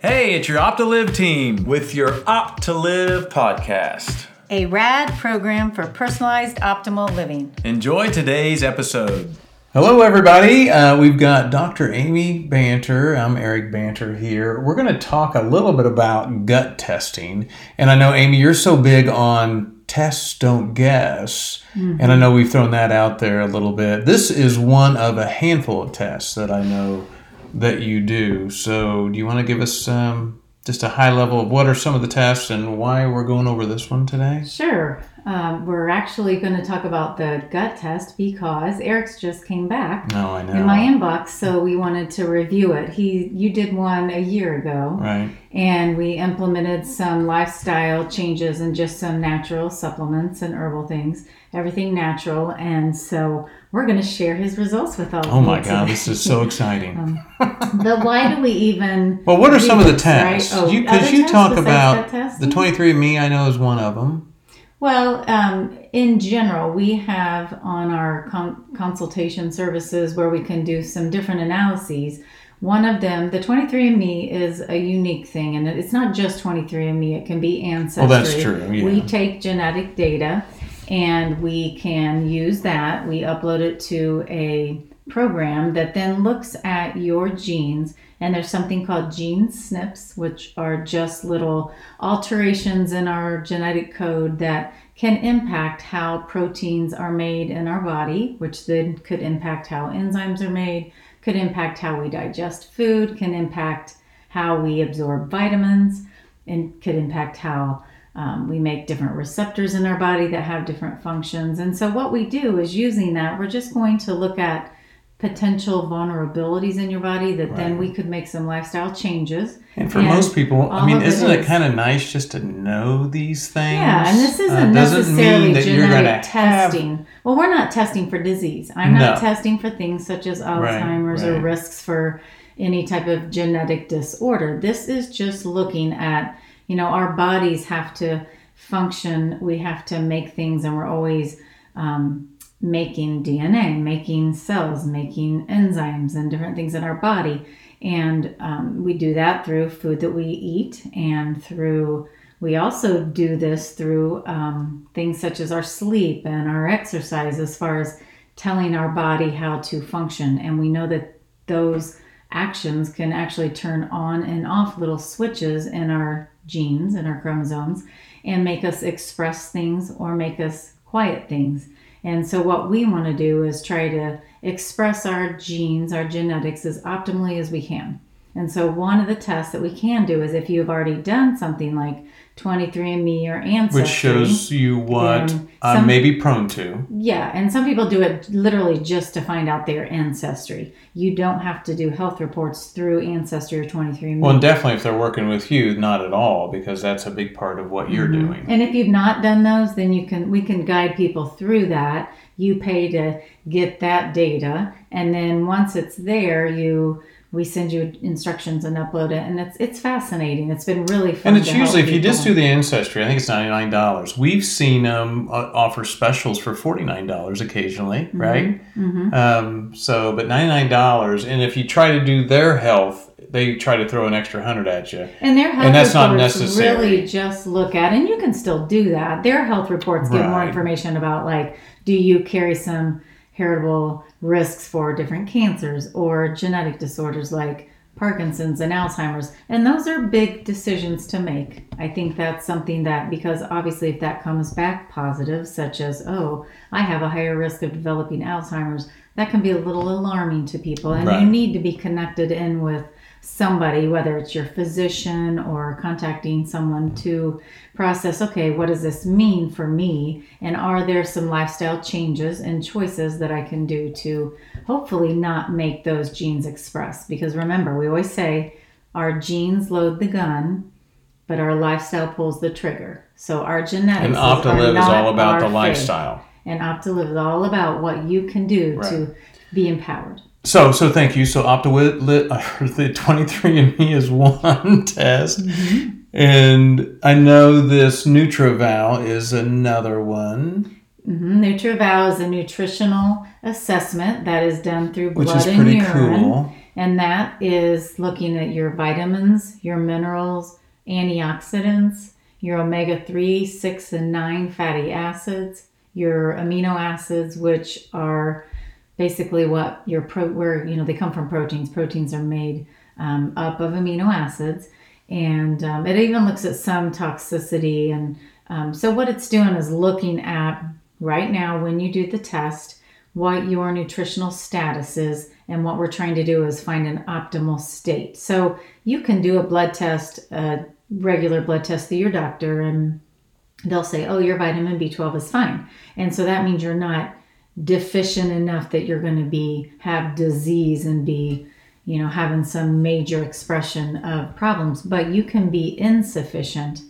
Hey, it's your Opt2Liv team with your Opt2Liv podcast. A rad program for personalized optimal living. Enjoy today's episode. Hello, everybody. Uh, we've got Dr. Amy Banter. I'm Eric Banter here. We're going to talk a little bit about gut testing. And I know, Amy, you're so big on tests don't guess. And I know we've thrown that out there a little bit. This is one of a handful of tests that I know that you do. So, do you want to give us um, just a high level of what are some of the tests and why we're going over this one today? Sure. Um, we're actually going to talk about the gut test because Eric's just came back No, I know. in my inbox, so we wanted to review it. He, you did one a year ago, Right. and we implemented some lifestyle changes and just some natural supplements and herbal things, everything natural. And so we're going to share his results with all. Oh my God, today. this is so exciting. But why do we even? Well, what are some of the do this, right? tests? Oh, Because you, talk about the 23andMe, I know is one of them. Well, um, in general, we have on our con- consultation services where we can do some different analyses. One of them, the 23andMe, is a unique thing, and it's not just 23andMe, it can be Ancestry. Well, that's true, yeah. We take genetic data and we can use that. We upload it to a program that then looks at your genes and there's something called gene SNPs, which are just little alterations in our genetic code that can impact how proteins are made in our body, which then could impact how enzymes are made, could impact how we digest food, can impact how we absorb vitamins, and could impact how um, we make different receptors in our body that have different functions. And so, what we do is using that, we're just going to look at potential vulnerabilities in your body that then we could make some lifestyle changes. And for most people, I mean, isn't it is- kind of nice just to know these things? Yeah, and this Uh, isn't doesn't necessarily mean that you're genetic gonna have- testing. Well, we're not testing for disease. I'm not testing for things such as Alzheimer's or right. risks for any type of genetic disorder. This is just looking at, you know, our bodies have to function. We have to make things, and we're always um, making DNA, making cells, making enzymes, and different things in our body. And um, we do that through food that we eat and through we also do this through um, things such as our sleep and our exercise, as far as telling our body how to function. And we know that those actions can actually turn on and off little switches in our genes and our chromosomes and make us express things or make us quiet things. And so, what we want to do is try to express our genes, our genetics, as optimally as we can. And so, one of the tests that we can do is if you've already done something like 23andMe or Ancestry, Which shows you what I may be prone to. yeah, and some people do it literally just to find out their ancestry. You don't have to do health reports through Ancestry or 23andMe. Well, definitely if they're working with you, not at all, because that's a big part of what you're Mm-hmm. doing. And if you've not done those, then you can we can guide people through that. You pay to get that data, and then once it's there, you we send you instructions and upload it, and it's it's fascinating. It's been really fun. And it's usually, if you just do the ancestry, I think it's ninety nine dollars. We've seen them uh, offer specials for forty nine dollars occasionally, Mm-hmm. right? Um, so, but ninety nine dollars, and if you try to do their health, they try to throw an extra hundred at you. And their health And that's not reports necessary. really just look at, and you can still do that. Their health reports give more information about like, do you carry some heritable risks for different cancers or genetic disorders like Parkinson's and Alzheimer's, and those are big decisions to make. I think that's something that because obviously if that comes back positive, such as oh, I have a higher risk of developing Alzheimer's, that can be a little alarming to people, and Right. you need to be connected in with somebody, whether it's your physician or contacting someone to process, okay, what does this mean for me? And are there some lifestyle changes and choices that I can do to hopefully not make those genes express? Because remember, we always say our genes load the gun, but our lifestyle pulls the trigger. So our genetics And Opt2Liv is all about the fate. lifestyle. And Opt2Liv is all about what you can do to be empowered. So, so thank you. So, OptaWit, uh, the 23andMe is one test, Mm-hmm. and I know this NutrEval is another one, Mhm. NutrEval is a nutritional assessment that is done through which blood is and pretty urine. cool. And that is looking at your vitamins, your minerals, antioxidants, your omega 3, 6, and 9 fatty acids, your amino acids, which are basically what your pro where you know they come from proteins. Proteins are made um, up of amino acids, and um, it even looks at some toxicity. And um, so what it's doing is looking at right now when you do the test what your nutritional status is and what we're trying to do is find an optimal state. So you can do a blood test, a regular blood test through your doctor, and they'll say, "Oh, your vitamin B12 is fine," and so that means you're not deficient enough that you're going to be have disease and be you know having some major expression of problems but you can be insufficient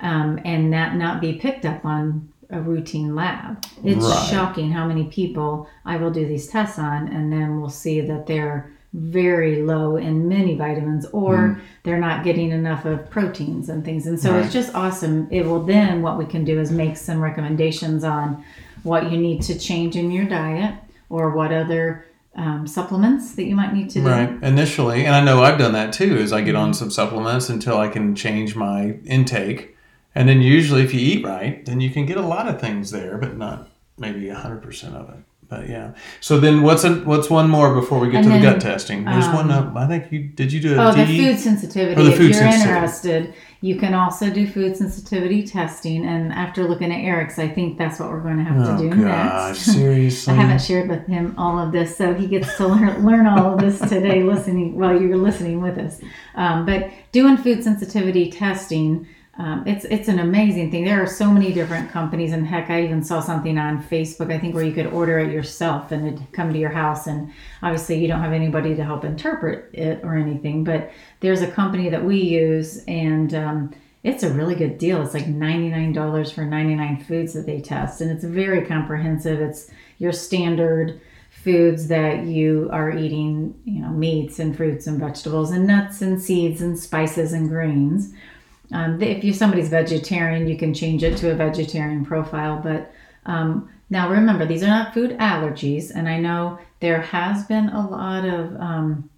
um, and that not be picked up on a routine lab it's Right. shocking how many people i will do these tests on and then we'll see that they're very low in many vitamins or they're not getting enough of proteins and things and so Right. it's just awesome it will then what we can do is make some recommendations on what you need to change in your diet or what other um, supplements that you might need to do. Right. Initially, and I know I've done that too, is I get on some supplements until I can change my intake. And then usually if you eat right, then you can get a lot of things there, but not maybe 100% of it. But yeah. So then what's a, what's one more before we get And to the gut testing? There's one up. I think you did you do a Oh, the food sensitivity. Or the if you're sensitivity. interested, you can also do food sensitivity testing. And after looking at Eric's, I think that's what we're going to have Oh to do gosh, next. seriously. I haven't shared with him all of this, so he gets to learn, learn all of this today listening while you're listening with us. Um, but doing food sensitivity testing, um, it's it's an amazing thing. There are so many different companies, and heck, I even saw something on Facebook. I think where you could order it yourself and it'd come to your house. And obviously, you don't have anybody to help interpret it or anything. But there's a company that we use, and um, it's a really good deal. It's like $99 for 99 foods that they test, and it's very comprehensive. It's your standard foods that you are eating, you know, meats and fruits and vegetables and nuts and seeds and spices and grains. Um, if you somebody's vegetarian, you can change it to a vegetarian profile. But um, now remember, these are not food allergies, and I know there has been a lot of um,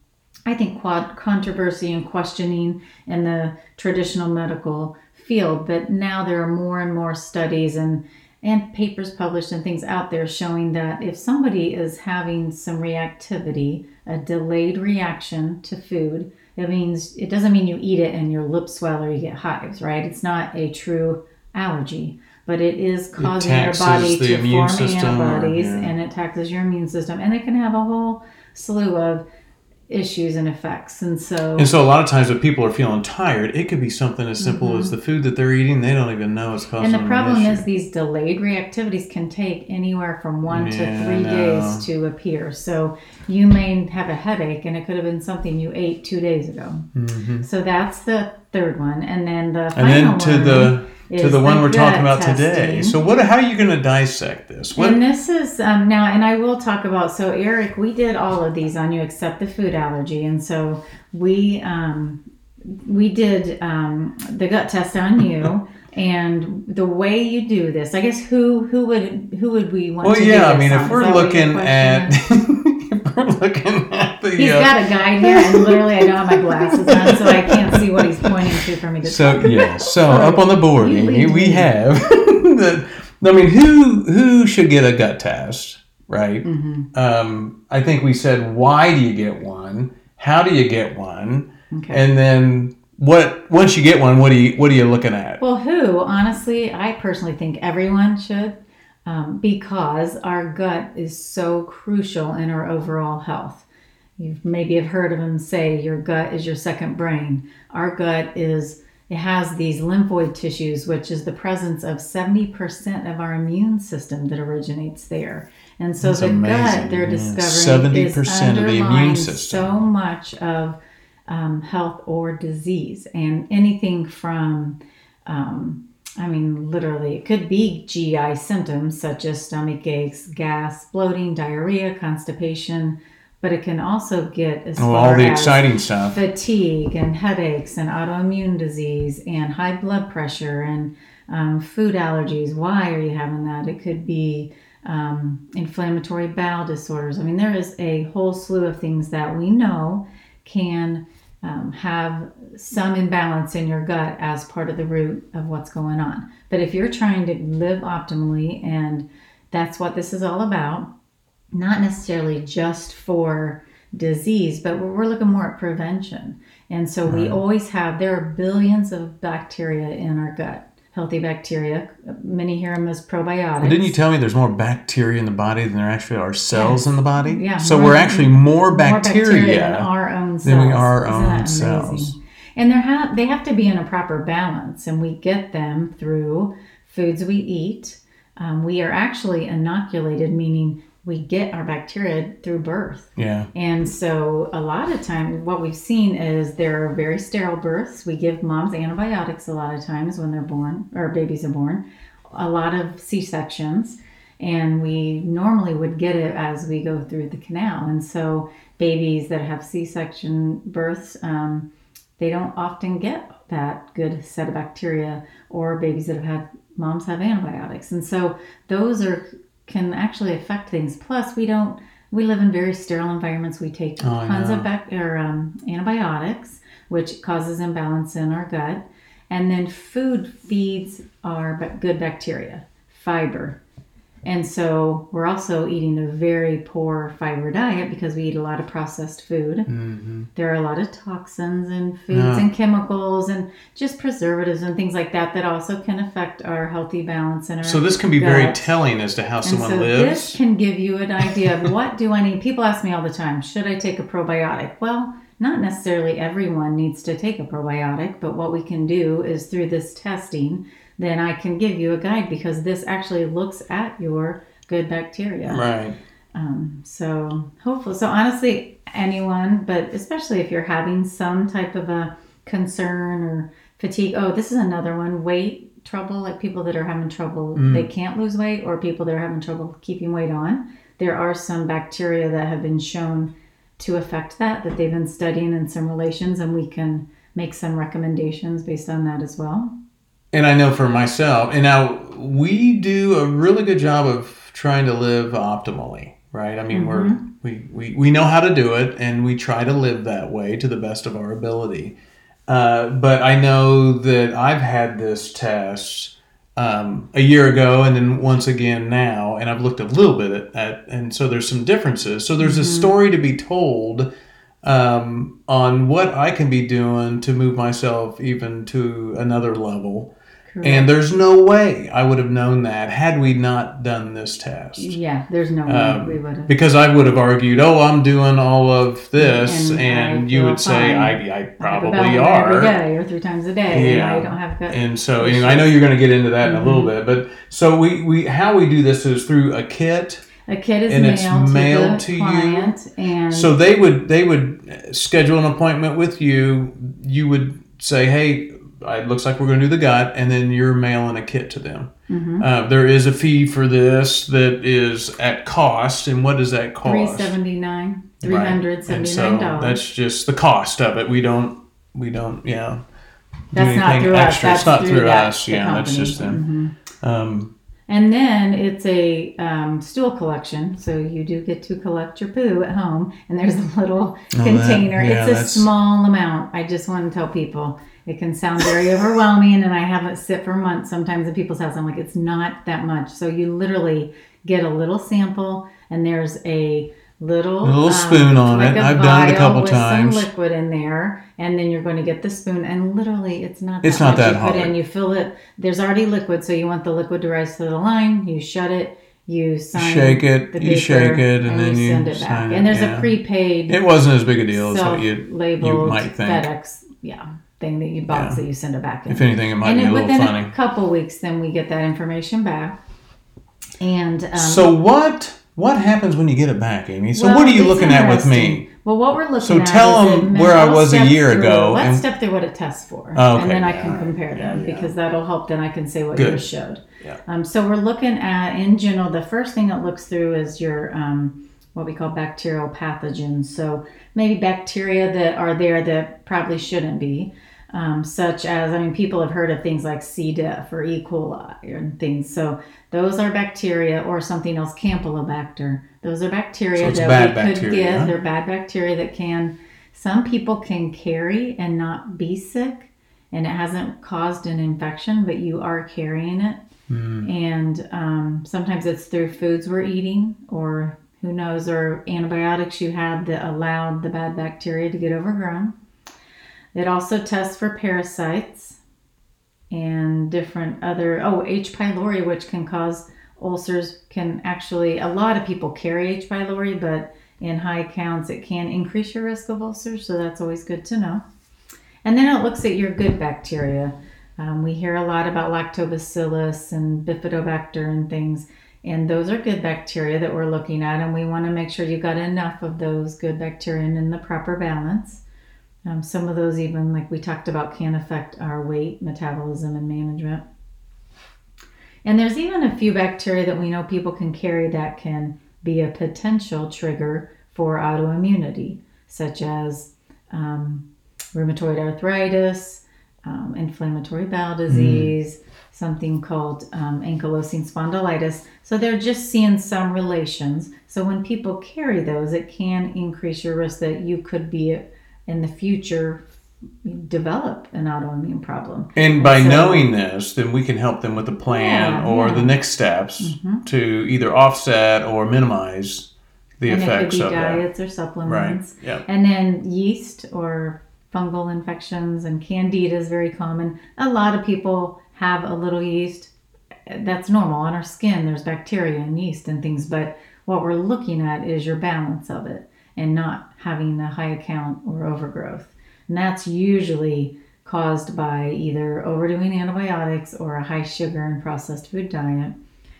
I think quad controversy and questioning in the traditional medical field, but now there are more and more studies and and papers published and things out there showing that if somebody is having some reactivity, a delayed reaction to food, it means it doesn't mean you eat it and your lips swell or you get hives, right? It's not a true allergy, but it is causing your body to form or- antibodies yeah. and it taxes your immune system and it can have a whole slew of issues and effects. And so And so a lot of times when people are feeling tired, it could be something as simple as the food that they're eating. They don't even know it's causing Mm-hmm. And the problem is these delayed reactivities can take anywhere from one Yeah, to three days to appear. So you may have a headache and it could have been something you ate two days ago. So that's the third one. And then the Mm-hmm. and then final to one the to the one we're talking about today. So what? How are you going to dissect this? What? And this is um, now, and I will talk about. So, Eric, we did all of these on you except the food allergy, and so we um, we did um, the gut test on you. And the way you do this, I guess, who who would who would we want well, to? yeah. I mean, this if we're Is that what your looking at is? if we're looking at the he's uh, got a guide here, and literally, I don't have my glasses on, so I can't see what he's pointing to for me to. So yeah, so up on the board, Amy, we have the. I mean, who who should get a gut test, right? Mm-hmm. Um, I think we said, why do you get one? How do you get one? Okay. And then what? Once you get one, what do you what are you looking at? Well, who? Honestly, I personally think everyone should um, because our gut is so crucial in our overall health. You maybe have heard of them say your gut is your second brain. Our gut is it has these lymphoid tissues, which is the presence of 70% of our immune system that originates there. And so That's the amazing, gut they're yeah. discovering is 70% of the immune system. so much of um, health or disease and anything from um, I mean, literally, it could be GI symptoms such as stomach aches, gas, bloating, diarrhea, constipation, but it can also get as Oh, far all the as exciting stuff. fatigue and headaches and autoimmune disease and high blood pressure and um, food allergies. Why are you having that? It could be um, inflammatory bowel disorders. I mean, there is a whole slew of things that we know can um, have some imbalance in your gut as part of the root of what's going on. But if you're trying to live optimally, and that's what this is all about, not necessarily just for disease, but we're, looking more at prevention. And so we always have, there are billions of bacteria in our gut, healthy bacteria. Many hear them as probiotics. Well, didn't you tell me there's more bacteria in the body than there actually are cells Yes. in the body? Yeah, So we're actually more more bacteria. than our own than we are our Isn't own cells. And they have they have to be in a proper balance, and we get them through foods we eat. Um, we are actually inoculated, meaning we get our bacteria through birth. yeah. And so, a lot of time, what we've seen is there are very sterile births. We give moms antibiotics a lot of times when they're born or babies are born. A lot of C sections, and we normally would get it as we go through the canal. And so, babies that have C section births, um, they don't often get that good set of bacteria, or babies that have had moms have antibiotics. And so, those are can actually affect things. Plus, we don't we live in very sterile environments. We take Oh, tons of bac- or, um, antibiotics, which causes imbalance in our gut. And then food feeds our good bacteria, fiber. And so we're also eating a very poor fiber diet because we eat a lot of processed food. There are a lot of toxins in foods Mm-hmm. Yeah. and chemicals and just preservatives and things like that that also can affect our healthy balance and our So this can be very telling as to how And someone so lives. this can give you an idea of what do I need. People ask me all the time, should I take a probiotic? Well, not necessarily everyone needs to take a probiotic, but what we can do is through this testing, then I can give you a guide because this actually looks at your good bacteria. right. Um, so hopefully, so honestly, anyone, but especially if you're having some type of a concern or fatigue. Oh, this is another one. Weight trouble, like people that are having trouble, Mm. they can't lose weight, or people that are having trouble keeping weight on. There are some bacteria that have been shown to affect that, that they've been studying in some relations, and we can make some recommendations based on that as well. And I know for myself, and now we do a really good job of trying to live optimally, right? I mean, we're we, we we know how to do it, and we try to live that way to the best of our ability. Uh, but I know that I've had this test um, a year ago, and then once again now, and I've looked a little bit at, at and so there's some differences. So there's a story to be told um, on what I can be doing to move myself even to another level. And there's no way I would have known that had we not done this test. Yeah, there's no way Um, we would have. Because I would have argued, oh, I'm doing all of this, And and, you would say, fine. I, I I probably bowel are. every day or three times a day. Yeah. And I don't have gut. And so, anyway, I know you're going to get into that in a little bit, but so we, we how we do this is through a kit. a kit is and mailed, it's to, mailed the to you? and So they would they would schedule an appointment with you. You would say, hey, it looks like we're going to do the gut, and then you're mailing a kit to them. Mm-hmm. Uh, there is a fee for this that is at cost, and what does that cost? three seventy nine, three hundred seventy so nine dollars. that's just the cost of it. We don't we don't yeah. do That's not anything through us. extra. That's it's not through through that- us. Yeah, that's just them. Um, And then it's a um, stool collection. So you do get to collect your poo at home, and there's a little that- container. yeah, it's a small amount. I just want to tell people it can sound very overwhelming, and I have it sit for months sometimes at people's house. I'm like, it's not that much. So you literally get a little sample, and there's a little A little um, spoon on like it. I've done it a couple with times. Some liquid in there, and then you're going to get the spoon, and literally, it's not. That It's not much that you put hard. in. You fill it. There's already liquid, so you want the liquid to rise to the line. You shut it. You sign. Shake it, the you shake it, and then you send it back. it, And there's yeah. a prepaid it wasn't as big a deal as what you self-labeled you might think. FedEx, yeah, thing that you box Yeah. that you send it back in. If anything, it might and be a then little within funny. a couple weeks, then we get that information back. And um, So what what happens when you get it back, Amy? So well, what are you looking at with me? Well, what we're looking So at tell them where I was a year through- ago Let's and- step through what it tests for, Okay, and then I can compare them yeah. because that'll help. Then I can say what Good. yours showed. Yeah. Um, so we're looking at, in general, the first thing it looks through is your um, what we call bacterial pathogens. So maybe bacteria that are there that probably shouldn't be. um, such as, I mean, people have heard of things like C. diff or E. coli and things. So those are bacteria or something else, Campylobacter. Those are bacteria So that we could bacteria, get. huh? They're bad bacteria that can, some people can carry and not be sick and it hasn't caused an infection, but you are carrying it. Hmm. And um, sometimes it's through foods we're eating, or who knows, or antibiotics you had that allowed the bad bacteria to get overgrown. It also tests for parasites and different other, oh, H. pylori, which can cause ulcers, can actually, a lot of people carry H. pylori, but in high counts, it can increase your risk of ulcers, so that's always good to know. And then it looks at your good bacteria. Um, we hear a lot about lactobacillus and bifidobacter and things, and those are good bacteria that we're looking at, and we want to make sure you've got enough of those good bacteria in the proper balance. Um, some of those, even like we talked about, can affect our weight, metabolism, and management. And there's even a few bacteria that we know people can carry that can be a potential trigger for autoimmunity, such as um, rheumatoid arthritis, um, inflammatory bowel disease, something called um, ankylosing spondylitis. So they're just seeing some relations. So when people carry those, it can increase your risk that you could be in the future develop an autoimmune problem. And by So- knowing this, then we can help them with a plan Yeah, or yeah. Mm-hmm. the next steps to either offset or minimize the and it could effects be of that. diets or supplements. Right. Yeah. And then yeast or fungal infections and candida is very common. A lot of people have a little yeast. That's normal. On our skin, there's bacteria and yeast and things, but what we're looking at is your balance of it and not having a high count or overgrowth. And that's usually caused by either overdoing antibiotics or a high sugar and processed food diet.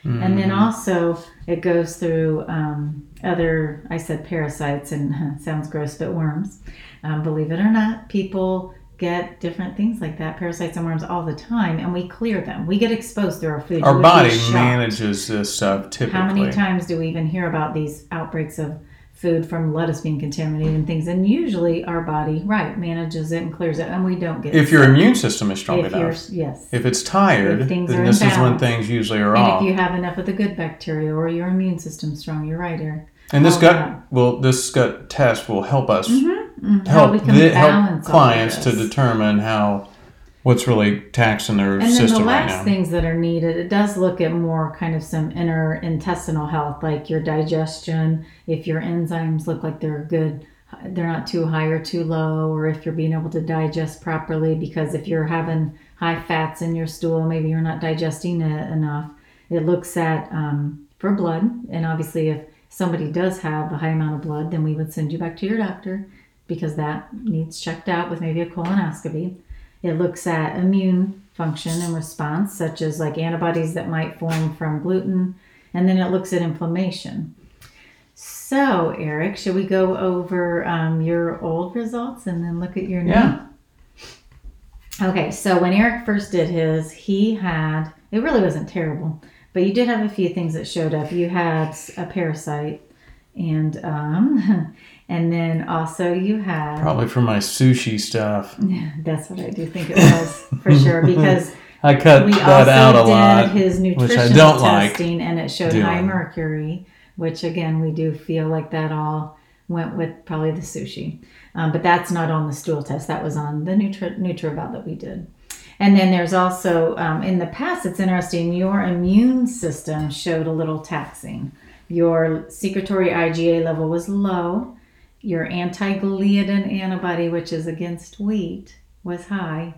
And then also it goes through um, other, I said parasites and sounds gross, but worms. Um, believe it or not, people get different things like that, parasites and worms all the time, and we clear them. We get exposed through our food. Our body manages this stuff typically. How many times do we even hear about these outbreaks of food from lettuce being contaminated and things? And usually our body, right, manages it and clears it, and we don't get if your immune system is strong if enough. yes. If it's tired, If things then this is when things usually are And off. if you have enough of the good bacteria or your immune system's strong, you're right, Eric. and this gut will this gut test will help us mm-hmm. How help we can the, help clients to determine how what's really taxing their And then the system right things that are needed, it does look at more kind of some inner intestinal health, like your digestion, if your enzymes look like they're good, they're not too high or too low, or if you're being able to digest properly, because if you're having high fats in your stool, maybe you're not digesting it enough. It looks at um, for blood, and obviously, if somebody does have a high amount of blood, then we would send you back to your doctor because that needs checked out with maybe a colonoscopy. It looks at immune function and response, such as like antibodies that might form from gluten, and then it looks at inflammation. So, Eric, should we go over um, your old results and then look at your new? Yeah. Okay, so when Eric first did his, he had it really wasn't terrible, but you did have a few things that showed up. You had a parasite, and um, and then also you had Probably for my sushi stuff. Yeah, that's what I do think it was for sure because I cut we that also out a did lot. his which I nutritional don't like testing and it showed high mercury which again we do feel like that all went with probably the sushi um, but that's not on the stool test that was on the Nutri- NutrEval that we did and then there's also um, in the past it's interesting your immune system showed a little taxing your secretory IgA level was low your anti-gliadin antibody which is against wheat was high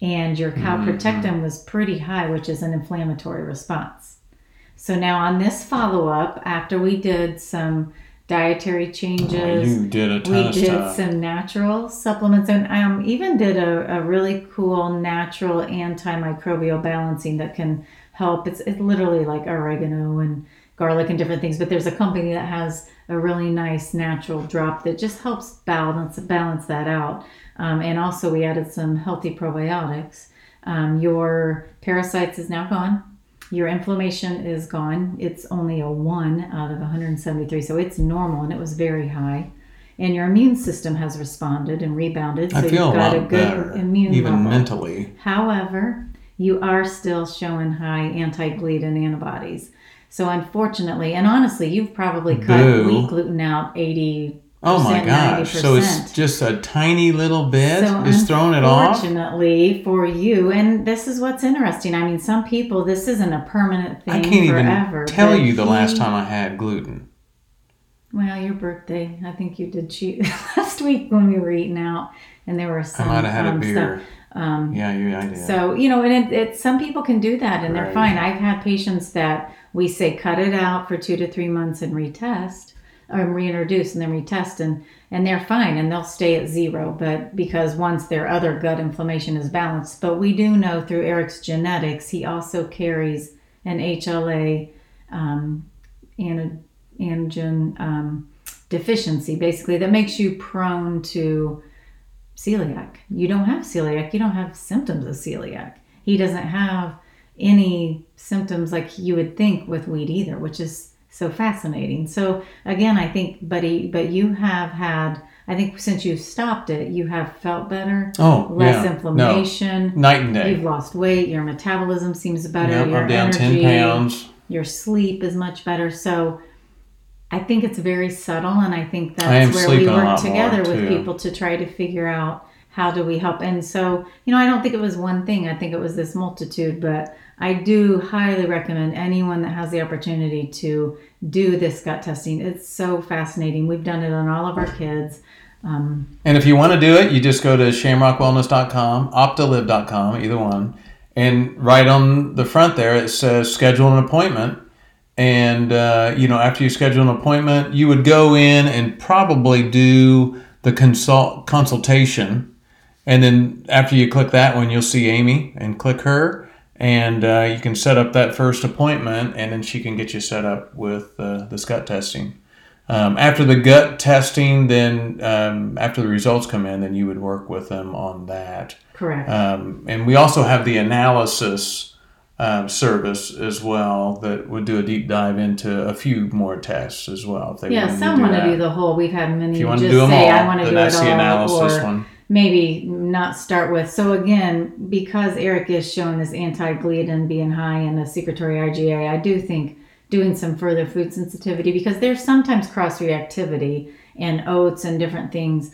and your calprotectin was pretty high, which is an inflammatory response. So now on this follow up, after we did some dietary changes, you did a ton we did stuff. some natural supplements and um, even did a, a really cool natural antimicrobial balancing that can help. It's, it's literally like oregano and garlic and different things, but there's a company that has a really nice natural drop that just helps balance balance that out. Um, and also we added some healthy probiotics. Um, your parasites is now gone. Your inflammation is gone. It's only a one out of 173, so it's normal and it was very high. and your immune system has responded and rebounded. So I feel you've a got lot a good better, immune even level. mentally. However, you are still showing high anti-gluten antibodies. So unfortunately, and honestly, you've probably cut Boo. wheat gluten out 80 Oh my gosh! So it's just a tiny little bit is throwing it off. Unfortunately for you, and this is what's interesting. I mean, some people this isn't a permanent thing I can't forever. even tell you the he- last time I had gluten. Well, your birthday. I think you did cheat last week when we were eating out, and there were some. I might have had a um, beer. Stuff. Um, Yeah, you, I did. So you know, and it, it some people can do that, and they're fine. I've had patients that we say cut it out for two to three months and retest, or reintroduce and then retest, and and they're fine, and they'll stay at zero. But because once their other gut inflammation is balanced, but we do know through Eric's genetics, he also carries an HLA um, ana- antigen um, deficiency, basically that makes you prone to celiac. You don't have celiac. You don't have symptoms of celiac. He doesn't have any symptoms like you would think with weed either, which is so fascinating. So again, I think, buddy, but you have had. I think since you've stopped it, you have felt better. Oh, less yeah. inflammation. Night and day. You've lost weight. Your metabolism seems better. Yep, your I'm down energy, ten pounds. Your sleep is much better. So I think it's very subtle, and I think I that's where we work together with people to try to figure out how do we help. And so, you know, I don't think it was one thing. I think it was this multitude, but I do highly recommend anyone that has the opportunity to do this gut testing. It's so fascinating. We've done it on all of our kids. Um, And if you want to do it, you just go to shamrockwellness.com, opt2liv.com, either one. And right on the front there, it says schedule an appointment. And, uh, you know, after you schedule an appointment, you would go in and probably do the consult consultation. And then after you click that one, you'll see Amy and click her. And uh, you can set up that first appointment, and then she can get you set up with uh, this gut testing. Um, after the gut testing, then um, after the results come in, then you would work with them on that. correct. Um, and we also have the analysis um, service as well that would do a deep dive into a few more tests as well. If they yeah, some want to that. do the whole. We've had many If you want just to do them say, all, I want to do it all, the analysis or one. maybe not start with. So again, because Eric is showing this anti-gluten being high in the secretory IgA, I do think doing some further food sensitivity because there's sometimes cross reactivity in oats and different things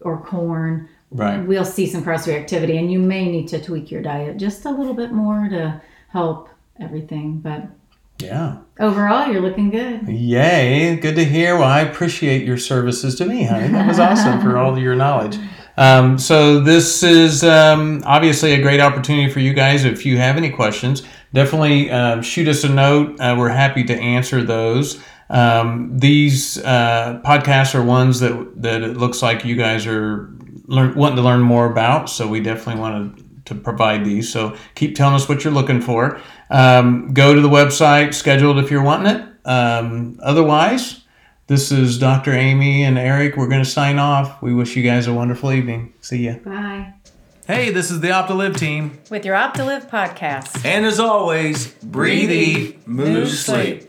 or corn. Right. We'll see some cross reactivity, and you may need to tweak your diet just a little bit more to help everything. But Yeah. overall, you're looking good. Yay. Good to hear. Well, I appreciate your services to me, honey. That was awesome for all your knowledge. Um, so, this is um, obviously a great opportunity for you guys. If you have any questions, definitely um, shoot us a note. Uh, we're happy to answer those. Um, these uh, podcasts are ones that, that it looks like you guys are wanting to learn more about. So, we definitely want to to provide these. So keep telling us what you're looking for. Um, go to the website, schedule it if you're wanting it. Um, otherwise, this is Dr. Amy and Eric. We're going to sign off. We wish you guys a wonderful evening. See ya. Bye. Hey, this is the Opt2Liv team. With your Opt2Liv podcast. And as always, breathe, eat, move, sleep.